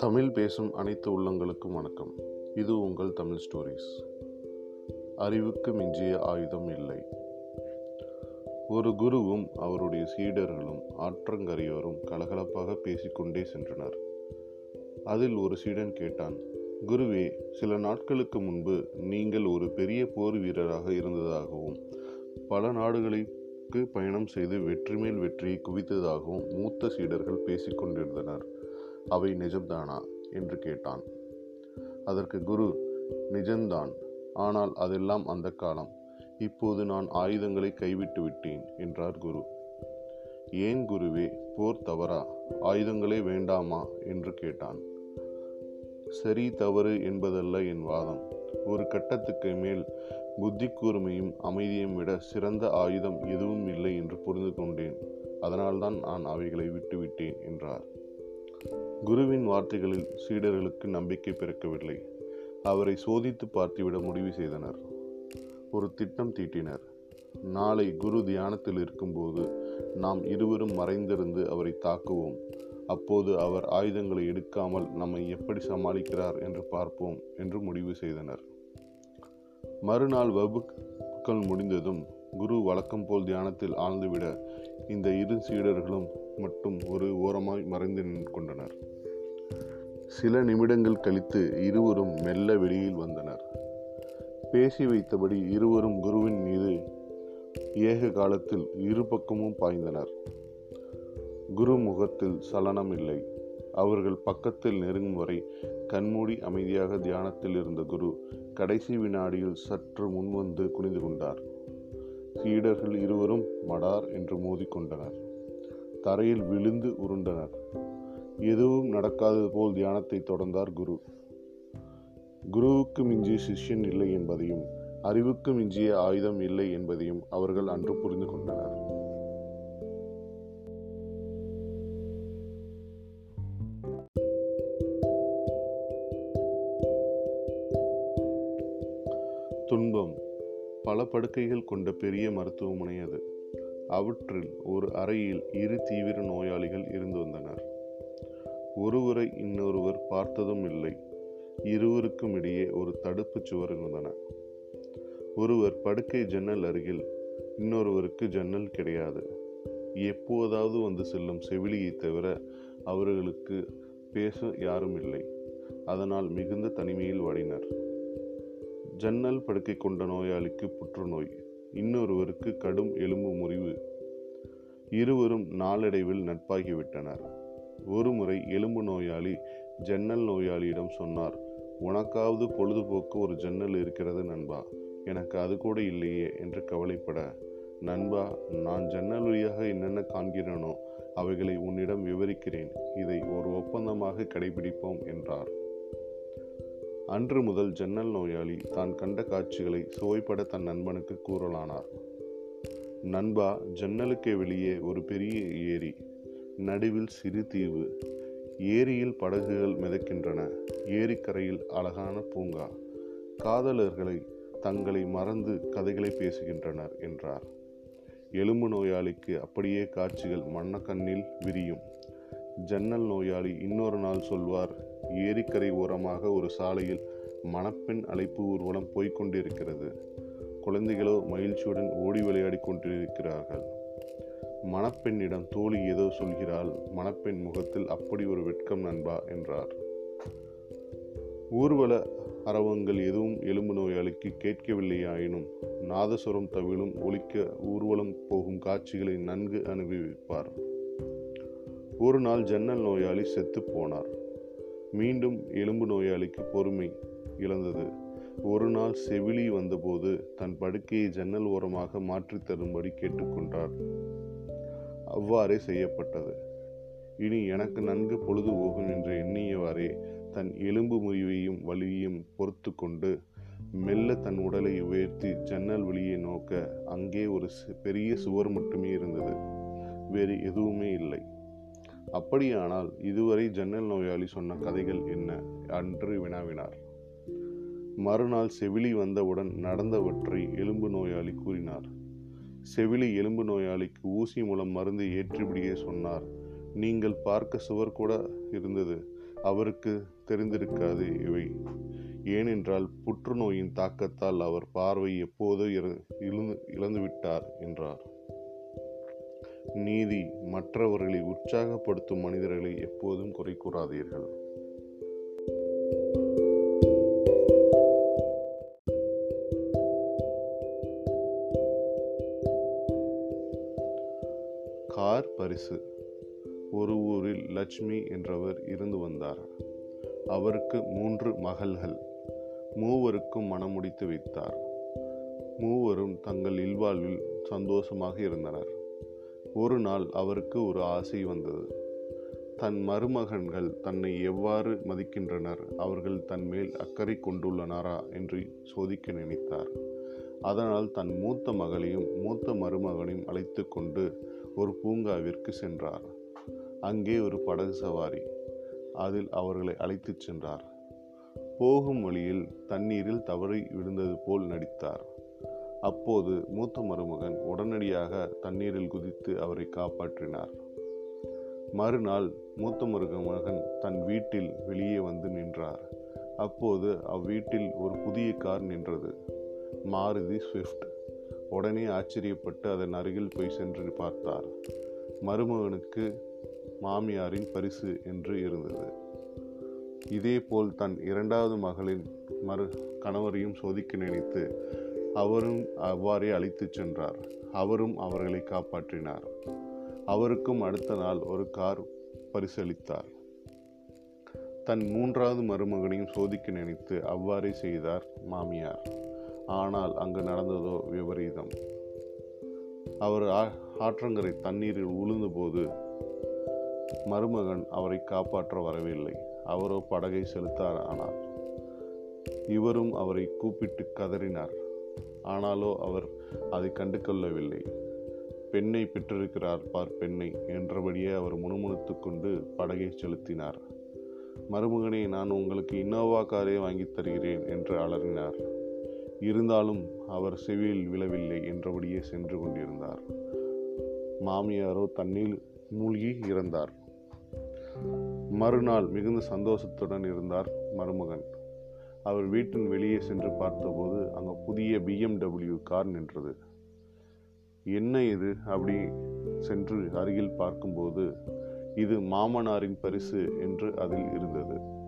தமிழ் பேசும் அனைத்து உள்ளங்களுக்கும் வணக்கம். இது உங்கள் தமிழ் ஸ்டோரிஸ். அறிவுக்கு மிஞ்சிய ஆயுதம் இல்லை. ஒரு குருவும் அவருடைய சீடர்களும் ஆற்றங்கரையோரும் கலகலப்பாக பேசிக்கொண்டே சென்றனர். அதில் ஒரு சீடன் கேட்டான் குருவே சில நாட்களுக்கு முன்பு நீங்கள் ஒரு பெரிய போர் வீரராக இருந்ததாகவும் பல நாடுகளுக்கு பயணம் செய்து வெற்றி மேல் வெற்றியை குவித்ததாகவும் மூத்த சீடர்கள் பேசிக்கொண்டிருந்தனர். அவை நிஜம்தானா? என்று கேட்டான். அதற்கு குரு நிஜம்தான். ஆனால் அதெல்லாம் அந்த காலம். இப்போது நான் ஆயுதங்களை கைவிட்டு விட்டேன் என்றார் குரு. ஏன் குருவே போர் தவறா? ஆயுதங்களே வேண்டாமா? என்று கேட்டான். சரி தவறு என்பதல்ல என் வாதம். ஒரு கட்டத்துக்கு மேல் புத்தி கூர்மையும் அமைதியும் விட சிறந்த ஆயுதம் எதுவும் இல்லை என்று புரிந்து கொண்டேன். அதனால்தான் நான் அவைகளை விட்டுவிட்டேன் என்றார். குருவின் வார்த்தைகளில் சீடர்களுக்கு நம்பிக்கை பிறக்கவில்லை. அவரை சோதித்து பார்த்துவிட முடிவு செய்தனர். ஒரு திட்டம் தீட்டினர். நாளை குரு தியானத்தில் இருக்கும்போது நாம் இருவரும் மறைந்திருந்து அவரை தாக்குவோம். அப்போது அவர் ஆயுதங்களை எடுக்காமல் நம்மை எப்படி சமாளிக்கிறார் என்று பார்ப்போம் என்று முடிவு செய்தனர். மறுநாள் வகுப்புகள் முடிந்ததும் குரு வழக்கம் போல் தியானத்தில் ஆழ்ந்துவிட இந்த இரு சீடர்களும் மட்டும் ஒரு ஓரமாய் மறைந்து நின்று கொண்டனர் சில நிமிடங்கள் கழித்து இருவரும் மெல்ல வெளியில் வந்தனர். பேசி வைத்தபடி இருவரும் குருவின் மீது ஏக காலத்தில் இரு பக்கமும் பாய்ந்தனர். குரு முகத்தில் சலனம் இல்லை. அவர்கள் பக்கத்தில் நெருங்கும் வரை கண்மூடி அமைதியாக தியானத்தில் இருந்த குரு கடைசி வினாடியில் சற்று முன்வந்து குனிந்து கொண்டார். சீடர்கள் இருவரும் மடார் என்று மோதிக்கொண்டனர். தரையில் விழுந்து உருண்டனர். எதுவும் நடக்காதது போல் தியானத்தை தொடர்ந்தார் குரு. குருவுக்கு மிஞ்சிய சிஷ்யன் இல்லை என்பதையும் அறிவுக்கு மிஞ்சிய ஆயுதம் இல்லை என்பதையும் அவர்கள் அன்று புரிந்து கொண்டனர். படுக்கைகள் கொண்ட பெரிய மருத்துவமனை அது. அவற்றில் ஒரு அறையில் இரு தீவிர நோயாளிகள் இருந்து வந்தனர். ஒருவரை இன்னொருவர் பார்த்ததும் இல்லை. இருவருக்கும் இடையே ஒரு தடுப்பு சுவர் இருந்தன. ஒருவர் படுக்கை ஜன்னல் அருகில் இன்னொருவருக்கு ஜன்னல் கிடையாது. எப்போதாவது வந்து செல்லும் செவிலியை தவிர அவர்களுக்கு பேச யாரும் இல்லை. அதனால் மிகுந்த தனிமையில் வாடினர். ஜன்னல் படுக்கை கொண்ட நோயாளிக்கு புற்றுநோய். இன்னொருவருக்கு கடும் எலும்பு முறிவு. இருவரும் நாளடைவில் நட்பாகிவிட்டனர். ஒருமுறை எலும்பு நோயாளி ஜன்னல் நோயாளியிடம் சொன்னார் உனக்காவது பொழுதுபோக்கு ஒரு ஜன்னல் இருக்கிறது நண்பா. எனக்கு அது கூட இல்லையே என்று கவலைப்பட நண்பா நான் ஜன்னல் வழியாக என்னென்ன காண்கிறேனோ அவைகளை உன்னிடம் விவரிக்கிறேன். இதை ஒரு ஒப்பந்தமாக கடைபிடிப்போம் என்றார். அன்று முதல் ஜன்னல் நோயாளி தான் கண்ட காட்சிகளை சுவைப்பட தன் நண்பனுக்கு கூறலானார். நண்பா ஜன்னலுக்கு வெளியே ஒரு பெரிய ஏரி நடுவில் சிறு தீவு. ஏரியில் படகுகள் மிதக்கின்றன. ஏரிக்கரையில் அழகான பூங்கா. காதலர்களை தங்களை மறந்து கதைகளை பேசுகின்றனர் என்றார். எலும்பு நோயாளிக்கு அப்படியே காட்சிகள் மண்ணக்கண்ணில் விரியும். ஜன்னல் நோயாளி இன்னொரு நாள் சொல்வார் ஏரிக்கரை ஓரமாக ஒரு சாலையில் மணப்பெண் அழைப்பு ஊர்வலம் போய்கொண்டிருக்கிறது குழந்தைகளோ மகிழ்ச்சியுடன் ஓடி விளையாடி கொண்டிருக்கிறார்கள். மணப்பெண்ணிடம் தோழி ஏதோ சொல்கிறாள் மணப்பெண் முகத்தில் அப்படி ஒரு வெட்கம் நண்பா என்றார். ஊர்வல அரவங்கள் எதுவும் எலும்பு நோயாளிக்கு கேட்கவில்லையாயினும் நாதசுரம் தவிழும் ஒழிக்க ஊர்வலம் போகும் காட்சிகளை நன்கு அனுபவிப்பார். ஒரு நாள் ஜன்னல் நோயாளி செத்து போனார். மீண்டும் எலும்பு நோயாளிக்கு பொறுமை இழந்தது. ஒரு நாள் செவிலி வந்தபோது தன் படுக்கையை ஜன்னல் ஓரமாக மாற்றித் தரும்படி கேட்டுக்கொண்டார் அவ்வாறே செய்யப்பட்டது. இனி எனக்கு நன்கு பொழுது போகும் என்று எண்ணியவாறே தன் எலும்பு முறிவையும் வலியையும் பொறுத்து கொண்டு மெல்ல தன் உடலை உயர்த்தி ஜன்னல் வெளியே நோக்க அங்கே ஒரு பெரிய சுவர் மட்டுமே இருந்தது. வேறு எதுவுமே இல்லை. அப்படியானால் இதுவரை ஜன்னல் நோயாளி சொன்ன கதைகள் என்ன? அன்று வினாவினார். மறுநாள் செவிலி வந்தவுடன் நடந்தவற்றை எலும்பு நோயாளி கூறினார். செவிலி எலும்பு நோயாளிக்கு ஊசி மூலம் மருந்து ஏற்றிபடியே சொன்னார். நீங்கள் பார்க்க சுவர் கூட இருந்தது. அவருக்கு தெரிந்திருக்காது இவை. ஏனென்றால் புற்றுநோயின் தாக்கத்தால் அவர் பார்வை எப்போதோ இழந்து இழந்துவிட்டார் என்றார். நீதி மற்றவர்களை உற்சாகப்படுத்தும் மனிதர்களை எப்போதும் குறை கூறாதீர்கள். கார் பரிசு. ஒரு ஊரில் லட்சுமி என்றவர் இருந்து வந்தார். அவருக்கு மூன்று மகள்கள். மூவருக்கும் மனமுடித்து வைத்தார். மூவரும் தங்கள் இல்வாழ்வில் சந்தோஷமாக இருந்தனர். ஒரு நாள் அவருக்கு ஒரு ஆசை வந்தது. தன் மருமகன்கள் தன்னை எவ்வாறு மதிக்கின்றனர்? அவர்கள் தன் மேல் அக்கறை கொண்டுள்ளனரா? என்று சோதிக்க நினைத்தார். அதனால் தன் மூத்த மகளையும் மூத்த மருமகனையும் அழைத்து கொண்டு ஒரு பூங்காவிற்கு சென்றார். அங்கே ஒரு படகு சவாரி. அதில் அவர்களை அழைத்துச் சென்றார். போகும் வழியில் தண்ணீரில் தவறி விழுந்தது போல் நடித்தார். அப்போது மூத்த மருமகன் உடனடியாக தண்ணீரில் குதித்து அவரை காப்பாற்றினார். மறுநாள் மூத்த மருமகன் தன் வீட்டில் வெளியே வந்து நின்றார். அப்போது அவ்வீட்டில் ஒரு புதிய கார் நின்றது. மாருதி ஸ்விஃப்ட் உடனே ஆச்சரியப்பட்டு அதன் அருகில் போய் சென்று பார்த்தார். மருமகனுக்கு மாமியாரின் பரிசு என்று இருந்தது. இதேபோல் தன் இரண்டாவது மகளின் மறு கணவரையும் சோதிக்க நினைத்து அவரும் அவ்வாறே அழைத்துச் சென்றார். அவரும் அவர்களை காப்பாற்றினார். அவருக்கும் அடுத்த நாள் ஒரு கார் பரிசளித்தார். தன் மூன்றாவது மருமகனையும் சோதிக்க நினைத்து அவ்வாறே செய்தார் மாமியார். ஆனால் அங்கு நடந்ததோ விபரீதம். அவர் ஆற்றங்கரை தண்ணீரில் உளுந்தபோது மருமகன் அவரை காப்பாற்ற வரவில்லை. அவரோ படகை செலுத்தார் ஆனார் இவரும் அவரை கூப்பிட்டு கதறினார். ஆனாலோ அவர் அதை கண்டு கொள்ளவில்லை பெண்ணை பெற்றிருக்கிறார் பார் பெண்ணை என்றபடியே அவர் முணுமுணுத்து கொண்டு படகை செலுத்தினார். மருமகனே நான் உங்களுக்கு இன்னோவா காரே வாங்கித் தருகிறேன் என்று அலறினார். இருந்தாலும் அவர் செவியில் விழவில்லை என்றபடியே சென்று கொண்டிருந்தார். மாமியாரோ தண்ணீர் மூழ்கி இறந்தார். மறுநாள் மிகுந்த சந்தோஷத்துடன் இருந்தார் மருமகன். அவர் வீட்டின் வெளியே சென்று பார்த்தபோது அங்கே புதிய பிஎம்டபிள்யூ கார் நின்றது. என்ன இது? அப்படி சென்று அருகில் பார்க்கும்போது இது மாமனாரின் பரிசு என்று அதில் இருந்தது.